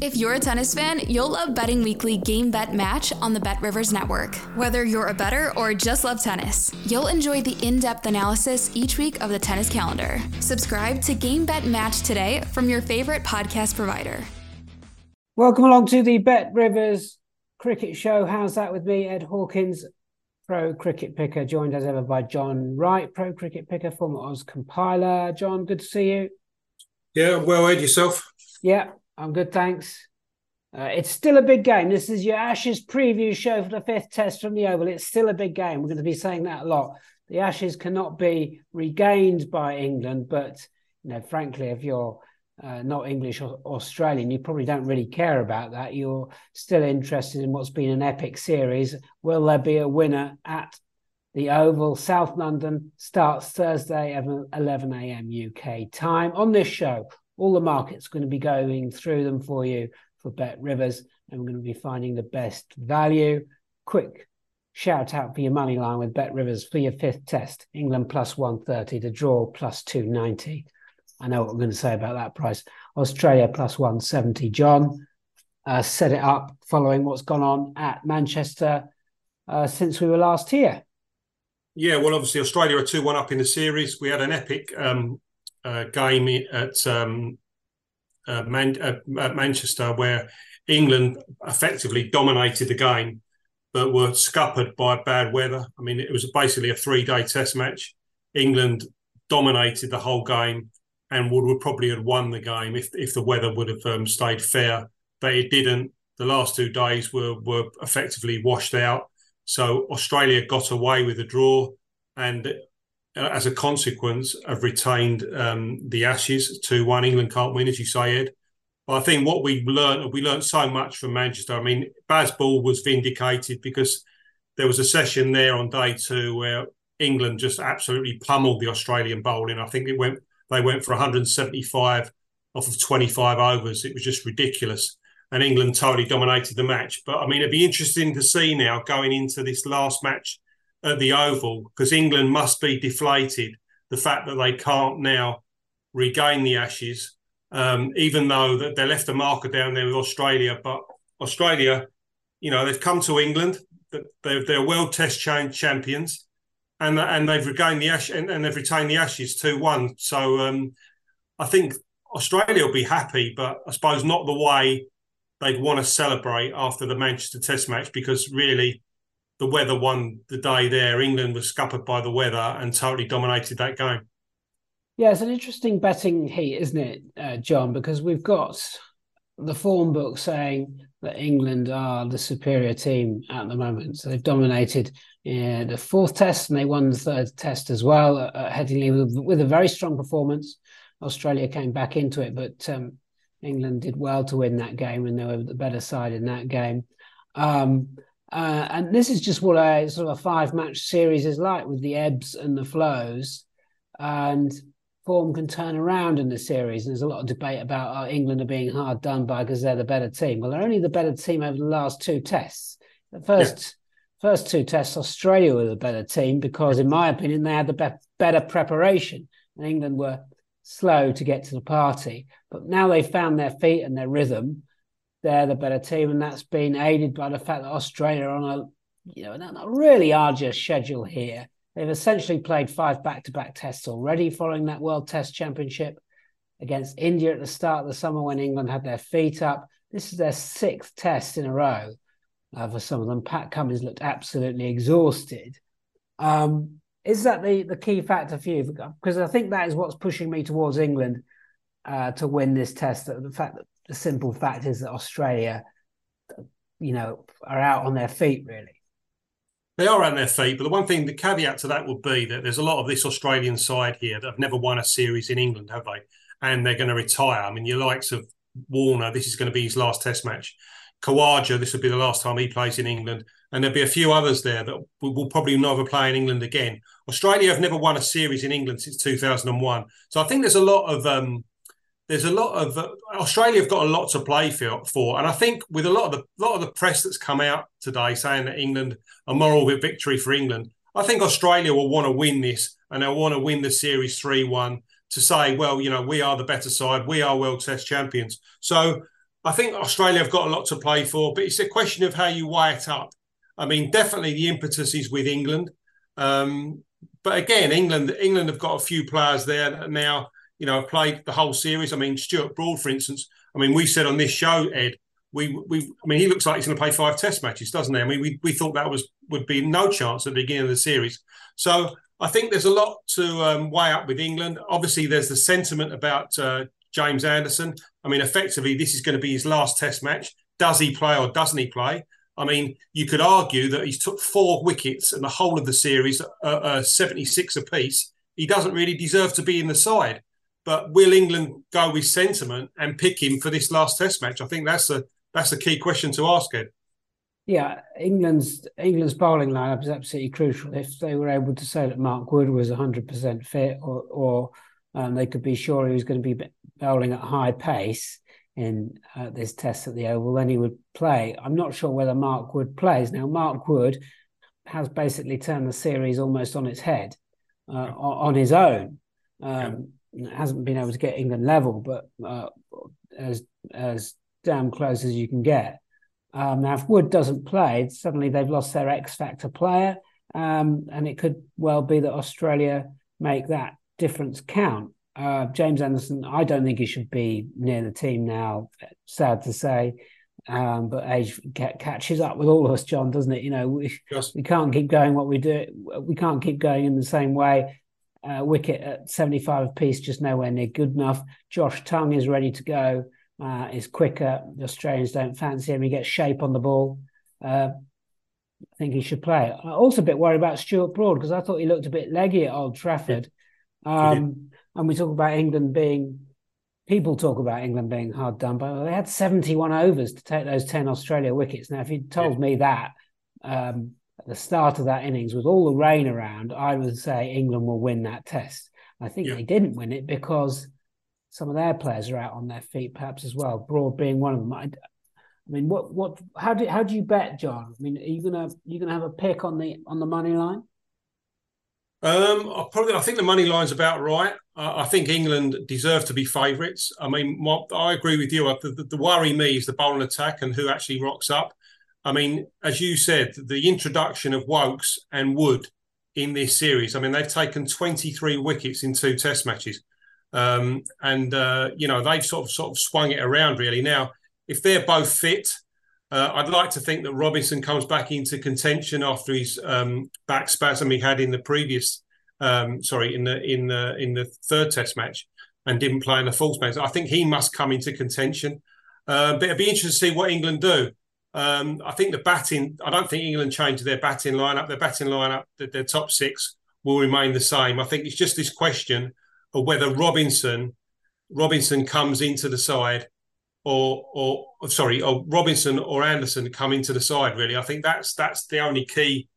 If you're a tennis fan, you'll love Betting Weekly Game Bet Match on the Bet Rivers Network. Whether you're a better or just love tennis, you'll enjoy the in depth analysis each week of the tennis calendar. Subscribe to Game Bet Match today from your favorite podcast provider. Welcome along to the Bet Rivers Cricket Show. How's that with me, Ed Hawkins, pro cricket picker, joined as ever by John Wright, pro cricket picker, former odds compiler. John, good to see you. Yeah, well, Ed, yourself? Yeah, I'm good, thanks. Uh, it's still a big game. This is your Ashes preview show for the fifth test from the Oval. It's still a big game. We're going to be saying that a lot. The Ashes cannot be regained by England, but you know, frankly, if you're uh, not English or Australian, you probably don't really care about that. You're still interested in what's been an epic series. Will there be a winner at the Oval? South London starts Thursday at 11 a.m. UK time. On this show, all the markets going to be going through them for you for Bet Rivers, and we're going to be finding the best value. Quick shout out for your money line with Bet Rivers for your fifth test. England plus 130, the draw plus 290. I know what we're going to say about that price. Australia plus 170. John uh, set it up following what's gone on at Manchester uh, since we were last here. Yeah, well, obviously Australia are two one up in the series. We had an epic um, uh, game at, um, uh, Man- uh, at Manchester where England effectively dominated the game, but were scuppered by bad weather. I mean, it was basically a three-day Test match. England dominated the whole game and would, would probably have won the game if if the weather would have um, stayed fair, but it didn't. The last two days were were effectively washed out. So Australia got away with a draw, and as a consequence, have retained um, the Ashes to one. England can't win, as you say, Ed. But I think what we learned, we learned so much from Manchester. I mean, Bazball was vindicated because there was a session there on day two where England just absolutely pummeled the Australian bowling. I think it went they went for 175 off of 25 overs. It was just ridiculous. And England totally dominated the match. But I mean, it'd be interesting to see now going into this last match at the Oval because England must be deflated. The fact that they can't now regain the Ashes, um, even though that they left a marker down there with Australia, but Australia, you know, they've come to England. They're, they're World Test champions, and and they've regained the Ash and, and they've retained the Ashes two one. So um, I think Australia will be happy, but I suppose not the way they'd want to celebrate after the Manchester Test match because really the weather won the day there. England was scuppered by the weather and totally dominated that game. Yeah, it's an interesting betting heat, isn't it, uh, John? Because we've got the form book saying that England are the superior team at the moment. So they've dominated uh, the fourth test and they won the third test as well at Headingley with, with, a very strong performance. Australia came back into it, but um, England did well to win that game and they were the better side in that game. Um, uh, and this is just what a sort of a five match series is like with the ebbs and the flows. And form can turn around in the series. And there's a lot of debate about oh, England are being hard done by because they're the better team. Well, they're only the better team over the last two tests. The first yeah. first two tests, Australia were the better team because, in my opinion, they had the be- better preparation, and England were slow to get to the party. But now they've found their feet and their rhythm they're the better team, and that's been aided by the fact that Australia are on a you know really arduous schedule here. They've essentially played five back-to-back tests already following that World Test Championship against India at the start of the summer when England had their feet up. This is their sixth test in a row uh, for some of them. Pat Cummins looked absolutely exhausted. Um, is that the, the key factor for you? Because I think that is what's pushing me towards England uh, to win this test. The fact that the simple fact is that Australia, you know, are out on their feet really. They are on their feet, but the one thing, the caveat to that would be that there's a lot of this Australian side here that have never won a series in England, have they? And they're going to retire. I mean, your likes of Warner, this is going to be his last Test match. Khawaja, this will be the last time he plays in England. and there'll be a few others there that will probably never play in England again. Australia have never won a series in England since 2001, so I think there's a lot of um, there's a lot of uh, Australia have got a lot to play for, for, and I think with a lot of the lot of the press that's come out today saying that England a moral victory for England, I think Australia will want to win this and they'll want to win the series three one to say, well, you know, we are the better side, we are world test champions. So I think Australia have got a lot to play for, but it's a question of how you weigh it up. I mean, definitely the impetus is with England. Um, but again, England England have got a few players there now, you know, have played the whole series. I mean, Stuart Broad, for instance. I mean, we said on this show, Ed, we we I mean, he looks like he's going to play five Test matches, doesn't he? I mean, we we thought that was would be no chance at the beginning of the series. So I think there's a lot to um, weigh up with England. Obviously, there's the sentiment about uh, James Anderson. I mean, effectively, this is going to be his last Test match. Does he play or doesn't he play? I mean, you could argue that he's took four wickets in the whole of the series, uh, uh, 76 apiece. He doesn't really deserve to be in the side. But will England go with sentiment and pick him for this last Test match? I think that's the that's the key question to ask, Ed. Yeah, England's England's bowling lineup is absolutely crucial. If they were able to say that Mark Wood was 100% fit, or, or um, they could be sure he was going to be bowling at high pace, in uh, this test at the Oval, then he would play. I'm not sure whether Mark Wood plays. Now, Mark Wood has basically turned the series almost on its head uh, on his own. Um. Hasn't been able to get England level, but uh, as as damn close as you can get. Um, now, if Wood doesn't play, suddenly they've lost their X factor player, um, and it could well be that Australia make that difference count. Uh, James Anderson, I don't think he should be near the team now. Sad to say, um, but age catches up with all of us, John, doesn't it? You know, we yes. we can't keep going what we do. We can't keep going in the same way. Uh, wicket at 75 apiece, just nowhere near good enough. Josh Tongue is ready to go. Uh, is quicker. The Australians don't fancy him. He gets shape on the ball. Uh, I think he should play. I'm also a bit worried about Stuart Broad because I thought he looked a bit leggy at Old Trafford. Um, and we talk about England being people talk about England being hard done by. They had 71 overs to take those 10 Australia wickets. Now, if you'd told yeah. me that um, at the start of that innings with all the rain around, I would say England will win that test. I think yeah. they didn't win it because some of their players are out on their feet, perhaps as well. Broad being one of them. I, I mean, what what how do how do you bet, John? I mean, are you gonna you gonna have a pick on the on the money line? Um, I probably I think the money line's about right. I, I think England deserve to be favourites. I mean, my, I agree with you. The, the, the, worry me is the bowling attack and who actually rocks up. I mean, as you said, the introduction of Woakes and Wood in this series. I mean, they've taken 23 wickets in two Test matches, um, and uh, you know they've sort of sort of swung it around really. Now, if they're both fit, uh, I'd like to think that Robinson comes back into contention after his um, back spasm he had in the previous, um, sorry, in the in the in the third Test match, and didn't play in the fourth match. I think he must come into contention. Uh, but it'd be interesting to see what England do. Um, I think the batting. I don't think England changed their batting lineup. Their batting lineup, their, their top six will remain the same. I think it's just this question of whether Robinson Robinson comes into the side or or sorry, or Robinson or Anderson come into the side. Really, I think that's that's the only key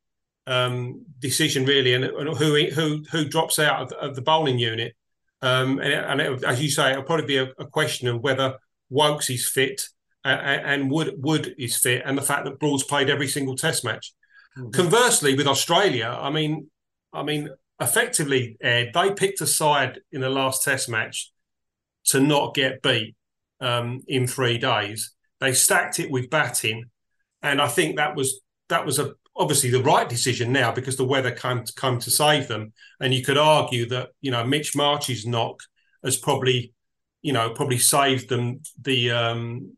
um, decision really, and, and, who who who drops out of, of the bowling unit. Um, and, and it, as you say, it'll probably be a, a question of whether Woakes is fit and, and Wood Wood is fit, and the fact that Broad's played every single Test match. Mm-hmm. Conversely, with Australia, I mean, I mean, effectively, Ed, they picked a side in the last Test match to not get beat um, in three days. They stacked it with batting, and I think that was that was a obviously the right decision now because the weather came to come to save them. And you could argue that you know Mitch Marsh's knock has probably you know probably saved them the um,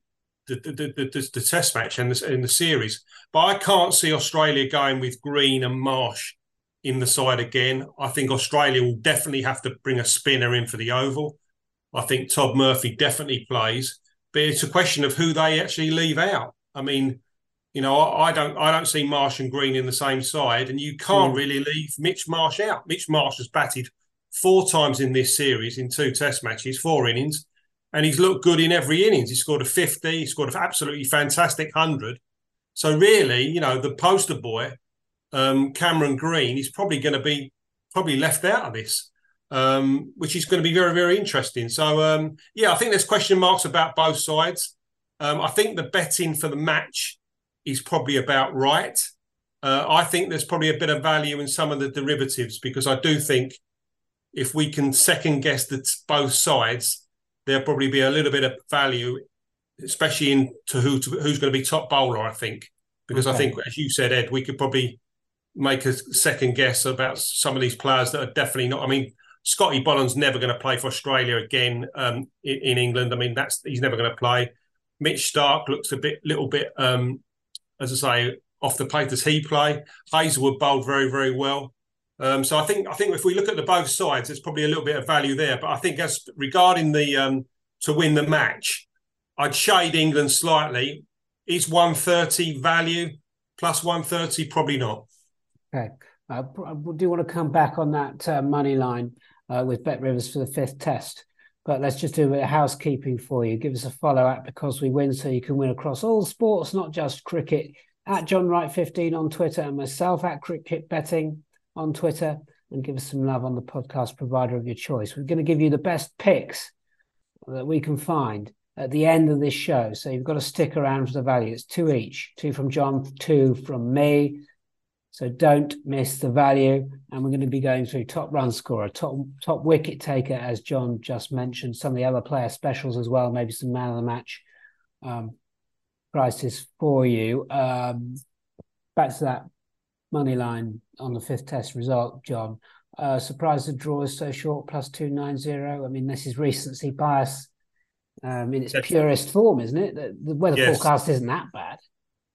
the, the, the, the, the test match and the, in the series. But I can't see Australia going with Green and Marsh in the side again. I think Australia will definitely have to bring a spinner in for the Oval. I think Todd Murphy definitely plays, but it's a question of who they actually leave out. I mean, you know, I, I don't I don't see Marsh and Green in the same side, and you can't mm. really leave Mitch Marsh out. Mitch Marsh has batted four times in this series in two Test matches, four innings, and he's looked good in every innings. He scored a fifty, he scored an absolutely fantastic hundred. So really, you know, the poster boy, um, Cameron Green, is probably going to be probably left out of this, um, which is going to be very very interesting. So um, yeah, I think there's question marks about both sides. Um, I think the betting for the match is probably about right. Uh, I think there's probably a bit of value in some of the derivatives because I do think if we can second guess that both sides, there'll probably be a little bit of value, especially into who to, who's going to be top bowler. I think because okay. I think, as you said, Ed, we could probably make a second guess about some of these players that are definitely not. I mean, Scotty Boland's never going to play for Australia again um, in, in, England. I mean, that's he's never going to play. Mitch Starc looks a bit, little bit, um, as I say, off the plate. Does he play? Hazlewood bowled very, very well. Um, so I think I think if we look at the both sides, there's probably a little bit of value there. But I think as regarding the um, to win the match, I'd shade England slightly. Is 130 value plus 130? Probably not. Okay. Uh, I do want to come back on that uh, money line uh, with Bet Rivers for the fifth test. But let's just do a bit of housekeeping for you. Give us a follow at because we win, so you can win across all sports, not just cricket. At John Wright 15 on Twitter and myself at Cricket Betting on Twitter and give us some love on the podcast provider of your choice. We're going to give you the best picks that we can find at the end of this show. So you've got to stick around for the value. It's two each, two from John, two from me. So don't miss the value. And we're going to be going through top run scorer, top top wicket taker, as John just mentioned, some of the other player specials as well, maybe some man of the match um, prices for you. Um, back to that money line on the fifth test result, John. Uh, surprised the draw is so short, plus 290. I mean, this is recency bias um, in its yes. purest form, isn't it? The, the weather yes. forecast isn't that bad.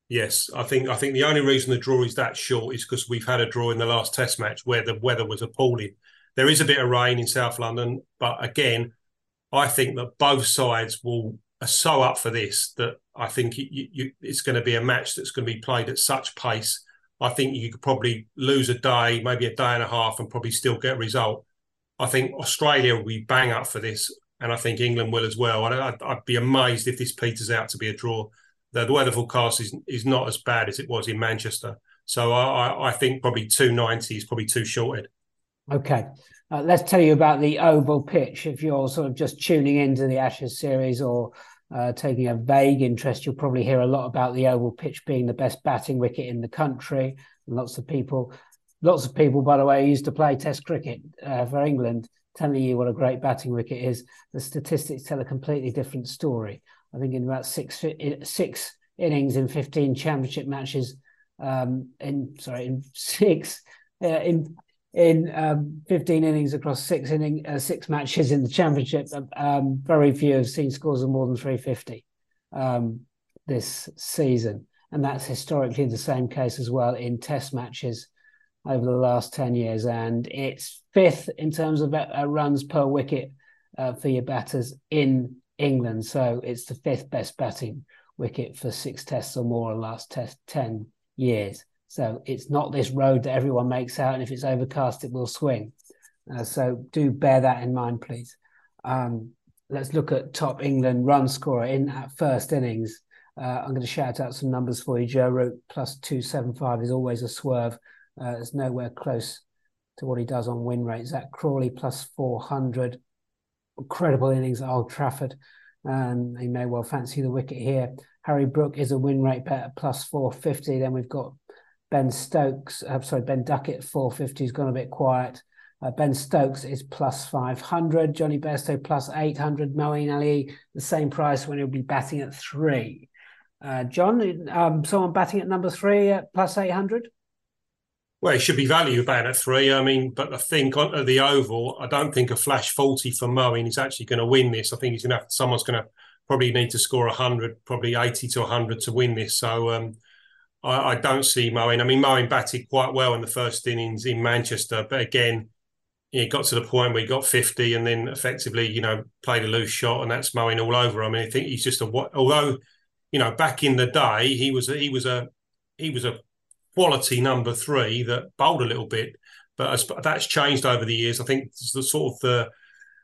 Yes, I think I think the only reason the draw is that short is because we've had a draw in the last Test match where the weather was appalling. There is a bit of rain in South London, but again, I think that both sides will are so up for this that I think it, you, it's going to be a match that's going to be played at such pace I think you could probably lose a day, maybe a day and a half, and probably still get a result. I think Australia will be bang up for this, and I think England will as well. I'd, I'd be amazed if this peters out to be a draw. The, the weather forecast is is not as bad as it was in Manchester, so I, I think probably two ninety is probably too shorted. Okay, uh, let's tell you about the oval pitch. If you're sort of just tuning into the Ashes series or uh, taking a vague interest. You'll probably hear a lot about the oval pitch being the best batting wicket in the country. And lots of people, lots of people, by the way, used to play Test cricket uh, for England, telling you what a great batting wicket is. The statistics tell a completely different story. I think in about six six innings in fifteen championship matches, um, in sorry, in six uh, in in um, 15 innings across six inning uh, six matches in the championship. Um, very few have seen scores of more than 350 um, this season, and that's historically the same case as well in Test matches over the last 10 years. And it's fifth in terms of uh, runs per wicket uh, for your batters in England. So it's the fifth best batting wicket for six tests or more in the last test 10 years. So it's not this road that everyone makes out, and if it's overcast, it will swing. Uh, so do bear that in mind, please. Um, let's look at top England run scorer in at first innings. Uh, I'm going to shout out some numbers for you. Joe Root plus 275 is always a swerve. Uh, it's nowhere close to what he does on win rate. Zak Crawley plus 400. Incredible innings at Old Trafford. And he may well fancy the wicket here. Harry Brook is a win rate bet at plus 450. Then we've got Ben Stokes, uh, sorry, Ben Duckett, 450 has gone a bit quiet. Uh, ben Stokes is plus 500. Jonny Bairstow plus 800. Moeen Ali, the same price when he'll be batting at three. Uh, John, um, someone batting at number three at plus 800? Well, it should be value about at three. I mean, but I think on the oval, I don't think a flash 40 for Moeen is actually going to win this. I think he's going to have, someone's going to probably need to score 100, probably 80 to 100 to win this. So, um, I, I don't see Moeen. I mean, Moeen batted quite well in the first innings in Manchester, but again, he got to the point where he got 50 and then effectively, you know, played a loose shot and that's Moeen all over. I mean, I think he's just a what although, you know, back in the day he was a, he was a he was a quality number three that bowled a little bit, but that's changed over the years. I think the sort of the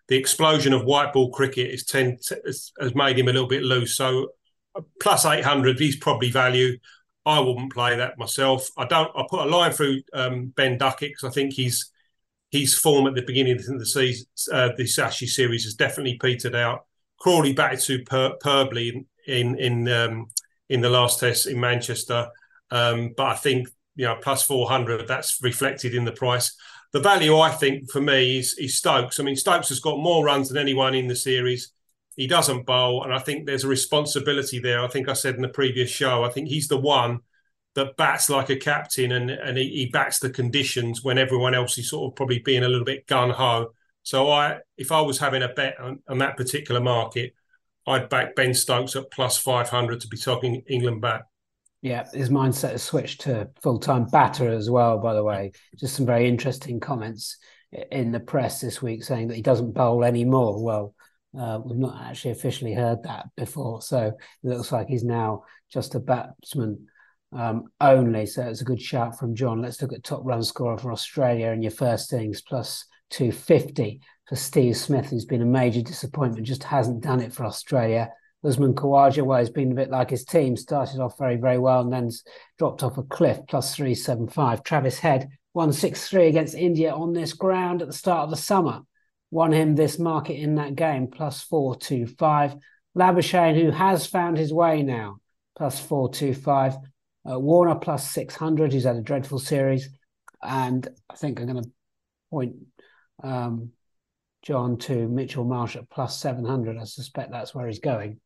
the explosion of white ball cricket is tend has made him a little bit loose. So uh, plus 800, he's probably value. I wouldn't play that myself. I don't. I put a line through um, Ben Duckett because I think he's his form at the beginning of the season, uh, this Ashes series has definitely petered out. Crawley batted superbly in in um, in the last test in Manchester, um, but I think you know plus four hundred that's reflected in the price. The value I think for me is, is Stokes. I mean Stokes has got more runs than anyone in the series. He doesn't bowl, and I think there's a responsibility there. I think I said in the previous show. I think he's the one that bats like a captain and and he, he bats the conditions when everyone else is sort of probably being a little bit gun ho. So I, if I was having a bet on, on, that particular market, I'd back Ben Stokes at plus five hundred to be talking England back. Yeah, his mindset has switched to full time batter as well. By the way, just some very interesting comments in the press this week saying that he doesn't bowl anymore. Well, uh, we've not actually officially heard that before, so it looks like he's now just a batsman um, only. So it's a good shout from John. Let's look at top run scorer for Australia in your first innings, plus 250 for Steve Smith, who's been a major disappointment, just hasn't done it for Australia. Usman Khawaja, well, he's been a bit like his team, started off very, very well and then dropped off a cliff, plus 375. Travis Head, 163 against India on this ground at the start of the summer. Won him this market in that game, plus 425. Labuschagne, who has found his way now, plus 425. Uh, Warner plus 600, who's had a dreadful series. And I think I'm going to point um, John to Mitchell Marsh at plus 700. I suspect that's where he's going.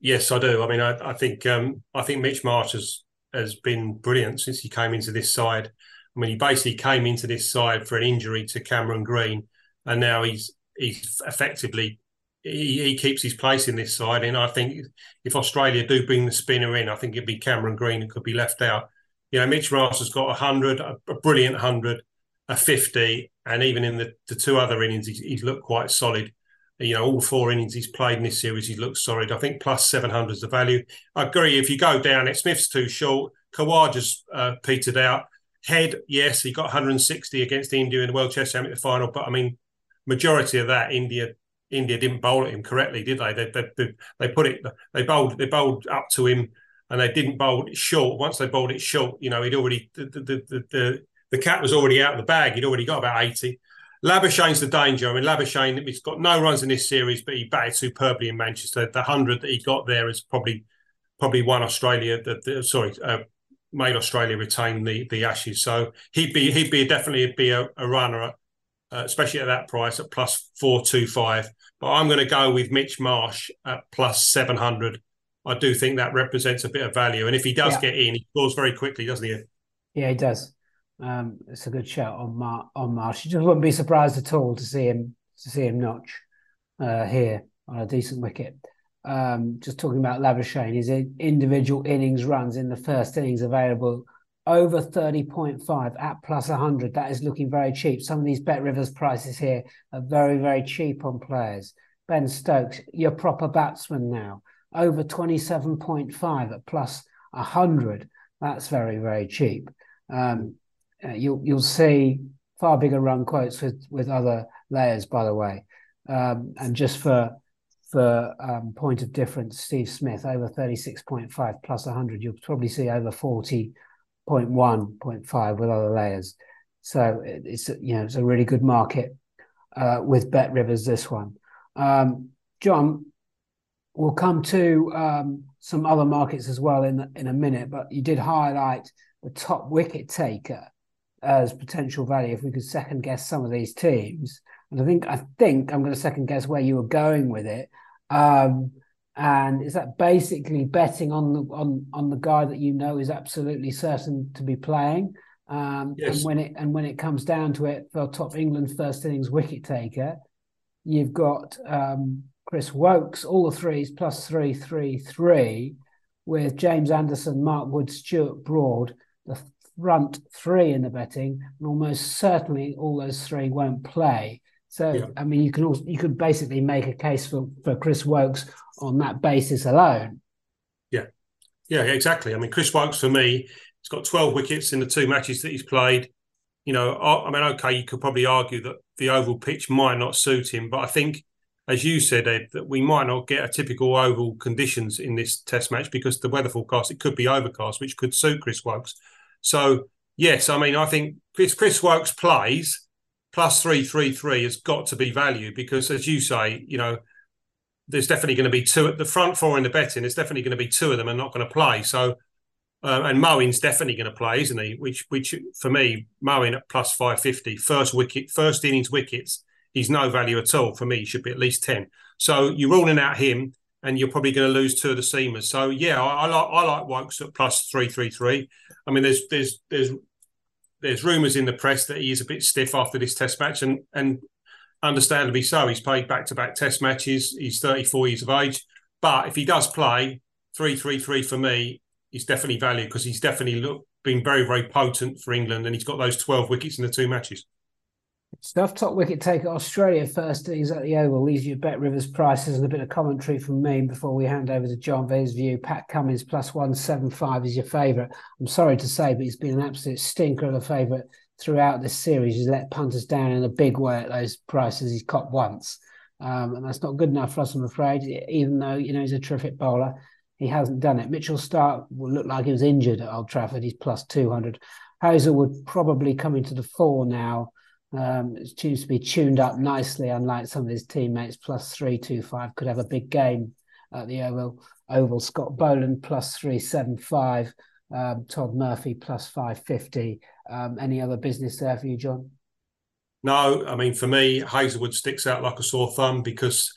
Yes, I do. I mean, I, I think um, I think Mitch Marsh has has been brilliant since he came into this side. I mean, he basically came into this side for an injury to Cameron Green, and now he's he's effectively he, he, keeps his place in this side. And I think if Australia do bring the spinner in, I think it'd be Cameron Green who could be left out. You know, Mitch Marsh has got a hundred, a, a, brilliant hundred, a fifty, and even in the, the two other innings, he's, he's, looked quite solid. You know, all four innings he's played in this series, he's looked solid. I think plus seven hundred is the value. I agree. If you go down it, Smith's too short. Khawaja's uh, petered out. Head, yes, he got 160 against India in the World Test Championship final, but I mean, majority of that India India didn't bowl at him correctly, did they? They, they, they put it, they bowled, they bowled up to him, and they didn't bowl it short. Once they bowled it short, you know, he'd already the the the, the, the cat was already out of the bag. He'd already got about eighty. Labuschagne's the danger. I mean, Labuschagne, he's got no runs in this series, but he batted superbly in Manchester. The hundred that he got there is probably probably won Australia. The, sorry, uh, made Australia retain the the Ashes. So he'd be he'd be definitely be a, a runner uh, especially at that price at plus 425. But I'm going to go with Mitch Marsh at plus 700. I do think that represents a bit of value. And if he does yeah. get in, he scores very quickly, doesn't he? Yeah, he does. Um, it's a good shot on Mar- on Marsh. You just wouldn't be surprised at all to see him to see him notch uh, here on a decent wicket. Um, just talking about Labuschagne, his individual innings runs in the first innings available over 30.5 at plus 100. That is looking very cheap. Some of these Bet Rivers prices here are very, very cheap on players. Ben Stokes, your proper batsman now, over 27.5 at plus 100. That's very, very cheap. Um, uh, you'll you'll see far bigger run quotes with with other layers, by the way. Um, and just for for um, point of difference, Steve Smith over 36.5 plus 100. You'll probably see over 40.1.5 with other layers. So it's you know it's a really good market uh, with Bet Rivers. This one, um, John, we'll come to um, some other markets as well in in a minute. But you did highlight the top wicket taker as potential value. If we could second guess some of these teams, and I think I think I'm going to second guess where you were going with it. Um, and is that basically betting on the on on the guy that you know is absolutely certain to be playing? Um, yes. And when it and when it comes down to it, for top England first innings wicket taker, you've got um, Chris Woakes, all the threes plus three, three, three, with James Anderson, Mark Wood, Stuart Broad, the front three in the betting, and almost certainly all those three won't play. So yeah. I mean, you can also you could basically make a case for for Chris Woakes on that basis alone. Yeah, yeah, exactly. I mean, Chris Woakes for me, he's got twelve wickets in the two matches that he's played. You know, I mean, okay, you could probably argue that the oval pitch might not suit him, but I think as you said, Ed, that we might not get a typical oval conditions in this test match because the weather forecast, it could be overcast, which could suit Chris Woakes. So, yes, I mean, I think Chris, Chris Woakes plays plus 333 has got to be value because, as you say, you know, there's definitely going to be two at the front four in the betting. There's definitely going to be two of them are not going to play. So, uh, and Moeen's definitely going to play, isn't he? Which, which for me, Moeen at plus 550, first wicket, first innings wickets he's no value at all. For me, he should be at least 10. So you're ruling out him and you're probably going to lose two of the seamers. So yeah, I, I like I like Woakes at plus three three three. I mean, there's there's there's there's rumours in the press that he is a bit stiff after this Test match, and and understandably so. He's played back to back Test matches. He's 34 years of age, but if he does play three three three for me, he's definitely value because he's definitely look, been very very potent for England, and he's got those 12 wickets in the two matches. Stuff top wicket taker Australia first innings at the Oval These are your Bet Rivers prices and a bit of commentary from me before we hand over to John for view. Pat Cummins plus one seven five is your favourite. I'm sorry to say, but he's been an absolute stinker of a favourite throughout this series. He's let punters down in a big way at those prices he's caught once, um, and that's not good enough for us, I'm afraid. Even though you know he's a terrific bowler, he hasn't done it. Mitchell Starc will look like he was injured at Old Trafford. He's plus two hundred. Hazlewood probably coming to the fore now um, it seems to be tuned up nicely, unlike some of his teammates. Plus three two five could have a big game at the Oval. Oval Scott Boland plus three seven five. Um, Todd Murphy plus five fifty. Um, any other business there for you, John? No, I mean for me, Hazlewood sticks out like a sore thumb because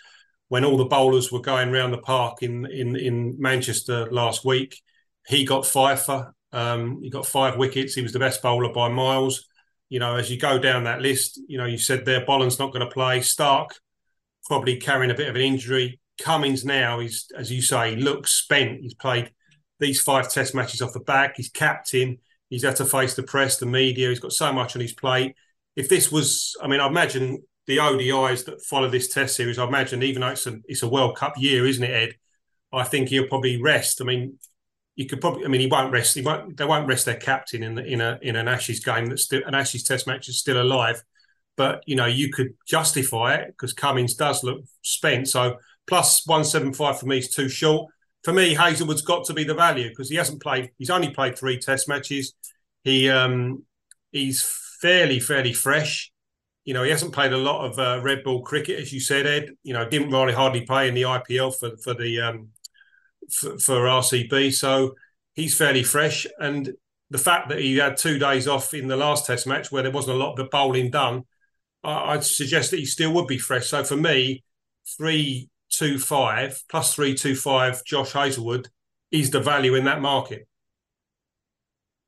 when all the bowlers were going around the park in in in Manchester last week, he got for. Um, he got five wickets. He was the best bowler by miles you know, as you go down that list, you know, you said there Boland's not going to play. Starc probably carrying a bit of an injury. Cummins now, he's as you say, looks spent. He's played these five test matches off the back. He's captain. He's had to face the press, the media. He's got so much on his plate. If this was, I mean, I imagine the ODIs that follow this test series, I imagine even though it's a it's a World Cup year, isn't it, Ed? I think he'll probably rest. I mean, you could probably. I mean, he won't rest. He won't. They won't rest their captain in the, in a in an Ashes game that's still an Ashes Test match is still alive. But you know, you could justify it because Cummins does look spent. So plus one seven five for me is too short. For me, Hazlewood's got to be the value because he hasn't played. He's only played three Test matches. He um he's fairly fairly fresh. You know, he hasn't played a lot of uh, red ball cricket, as you said, Ed. You know, didn't really hardly play in the IPL for for the um, for, for RCB. So he's fairly fresh. And the fact that he had two days off in the last Test match where there wasn't a lot of bowling done, I, would suggest that he still would be fresh. So for me, three two five plus three two five, Josh Hazlewood is the value in that market.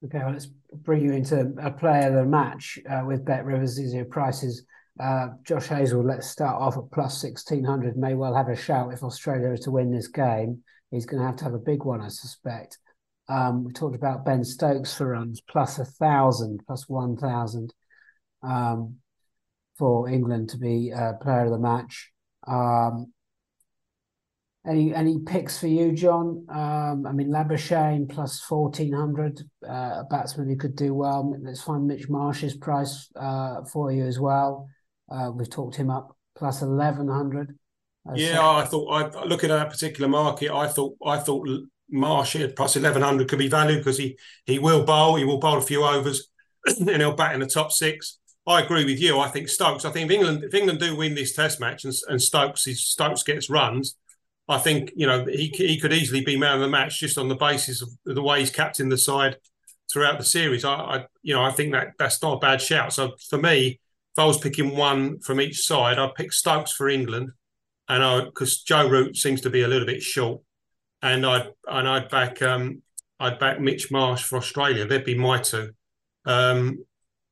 Okay, well, let's bring you into a player of the match uh, with Bet Rivers. These prices. Uh, Josh Hazlewood, let's start off at plus 1600. May well have a shout if Australia are to win this game he's going to have to have a big one, I suspect. Um, we talked about Ben Stokes for runs, plus a thousand, plus one thousand um, for England to be uh, player of the match. Um, any any picks for you, John? Um, I mean, Labuschagne plus fourteen hundred, uh, a batsman who could do well. Let's find Mitch Marsh's price uh, for you as well. Uh, we've talked him up plus eleven hundred yeah, I thought I looking at that particular market, I thought I thought Marsh at plus eleven hundred could be valued because he he will bowl, he will bowl a few overs, and he'll bat in the top six. I agree with you. I think Stokes. I think if England if England do win this Test match and, and Stokes is Stokes gets runs, I think you know he he could easily be man of the match just on the basis of the way he's captained the side throughout the series. I, I you know I think that that's not a bad shout. So for me, if I was picking one from each side, I'd pick Stokes for England and I because Joe Root seems to be a little bit short, and I'd and I'd back um I'd back Mitch Marsh for Australia. They'd be my two. Um,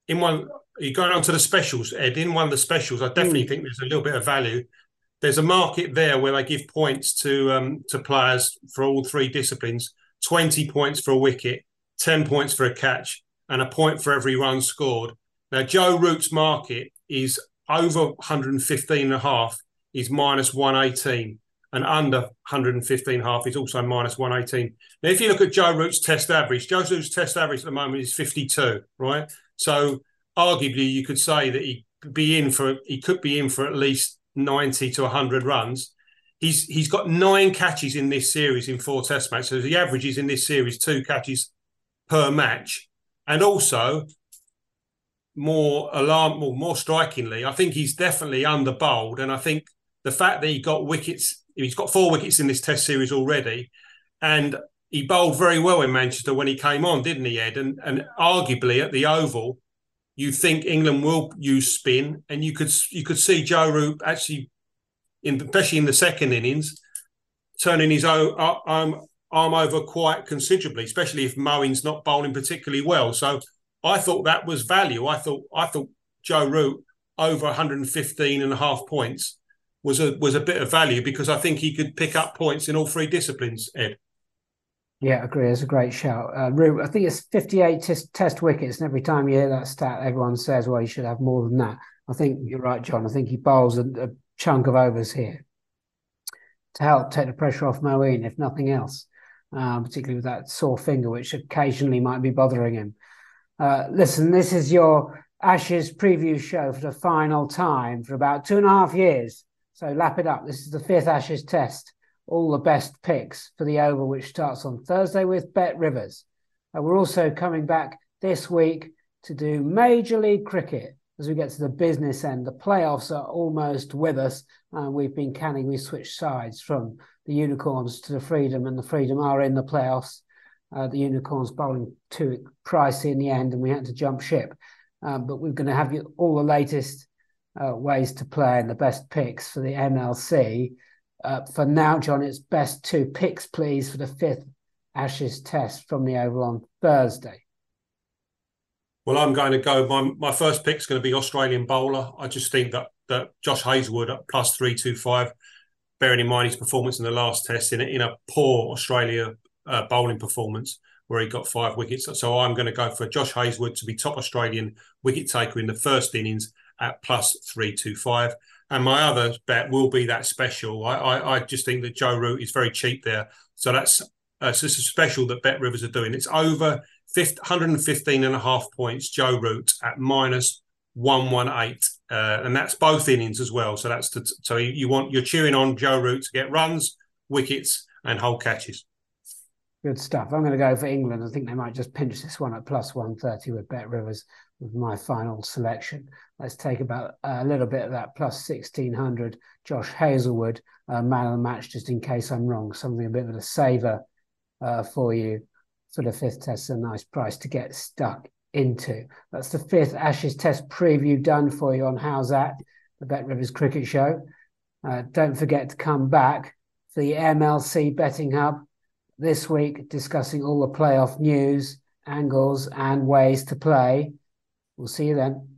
in one, you going on to the specials, Ed. In one of the specials, I definitely mm. think there's a little bit of value. There's a market there where they give points to um, to players for all three disciplines. Twenty points for a wicket, ten points for a catch, and a point for every run scored. Now, Joe Root's market is over 115 and a half is minus 118 and under 115 half is also minus 118. Now, if you look at Joe Root's test average, Joe Root's test average at the moment is 52, right? So arguably you could say that he could be in for he could be in for at least 90 to 100 runs. He's he's got nine catches in this series in four test matches. So the average is in this series two catches per match. And also more alarm more, more strikingly, I think he's definitely under bowled. And I think the fact that he got wickets, he's got four wickets in this test series already. And he bowled very well in Manchester when he came on, didn't he, Ed? And and arguably at the Oval, you think England will use spin, and you could you could see Joe Root actually, in especially in the second innings, turning his own arm, arm over quite considerably, especially if Moeen's not bowling particularly well. So I thought that was value. I thought I thought Joe Root over 115 and a half points was a was a bit of value because I think he could pick up points in all three disciplines. Ed. Yeah, I agree. It's a great shout. Uh, I think it's 58 test, test wickets, and every time you hear that stat, everyone says, "Well, you should have more than that." I think you're right, John. I think he bowls a, a chunk of overs here to help take the pressure off Moeen, if nothing else, uh, particularly with that sore finger, which occasionally might be bothering him. Uh, listen, this is your Ashes preview show for the final time for about two and a half years. So lap it up. This is the fifth Ashes test. All the best picks for the Oval, which starts on Thursday with Bet Rivers. Uh, we're also coming back this week to do Major League Cricket as we get to the business end. The playoffs are almost with us. and we've been canning, we switched sides from the Unicorns to the Freedom, and the Freedom are in the playoffs. Uh, the Unicorns bowling too pricey in the end, and we had to jump ship. Um, but we're going to have you all the latest uh, ways to play and the best picks for the MLC. Uh, for now, John, it's best two picks, please, for the fifth Ashes test from the Oval on Thursday. Well, I'm going to go. My my first pick is going to be Australian bowler. I just think that that Josh Hazlewood at plus three two five, bearing in mind his performance in the last test in a, in a poor Australia uh, bowling performance where he got five wickets. So I'm going to go for Josh Hazlewood to be top Australian wicket taker in the first innings at plus three two five. And my other bet will be that special. I I, I just think that Joe Root is very cheap there. So that's uh, so it's a special that Bet Rivers are doing. It's over 50, 115 and a half points. Joe Root at minus 118, uh, and that's both innings as well. So that's the, so you want you're cheering on Joe Root to get runs, wickets, and hold catches. Good stuff. I'm going to go for England. I think they might just pinch this one at plus 130 with Bet Rivers with my final selection. Let's take about a little bit of that plus 1600. Josh Hazlewood, uh, man of the match, just in case I'm wrong. Something a bit of a saver uh, for you for the fifth test. A nice price to get stuck into. That's the fifth Ashes Test preview done for you on How's That, the Bet Rivers Cricket Show. Uh, don't forget to come back for the MLC Betting Hub this week discussing all the playoff news, angles, and ways to play. We'll see you then.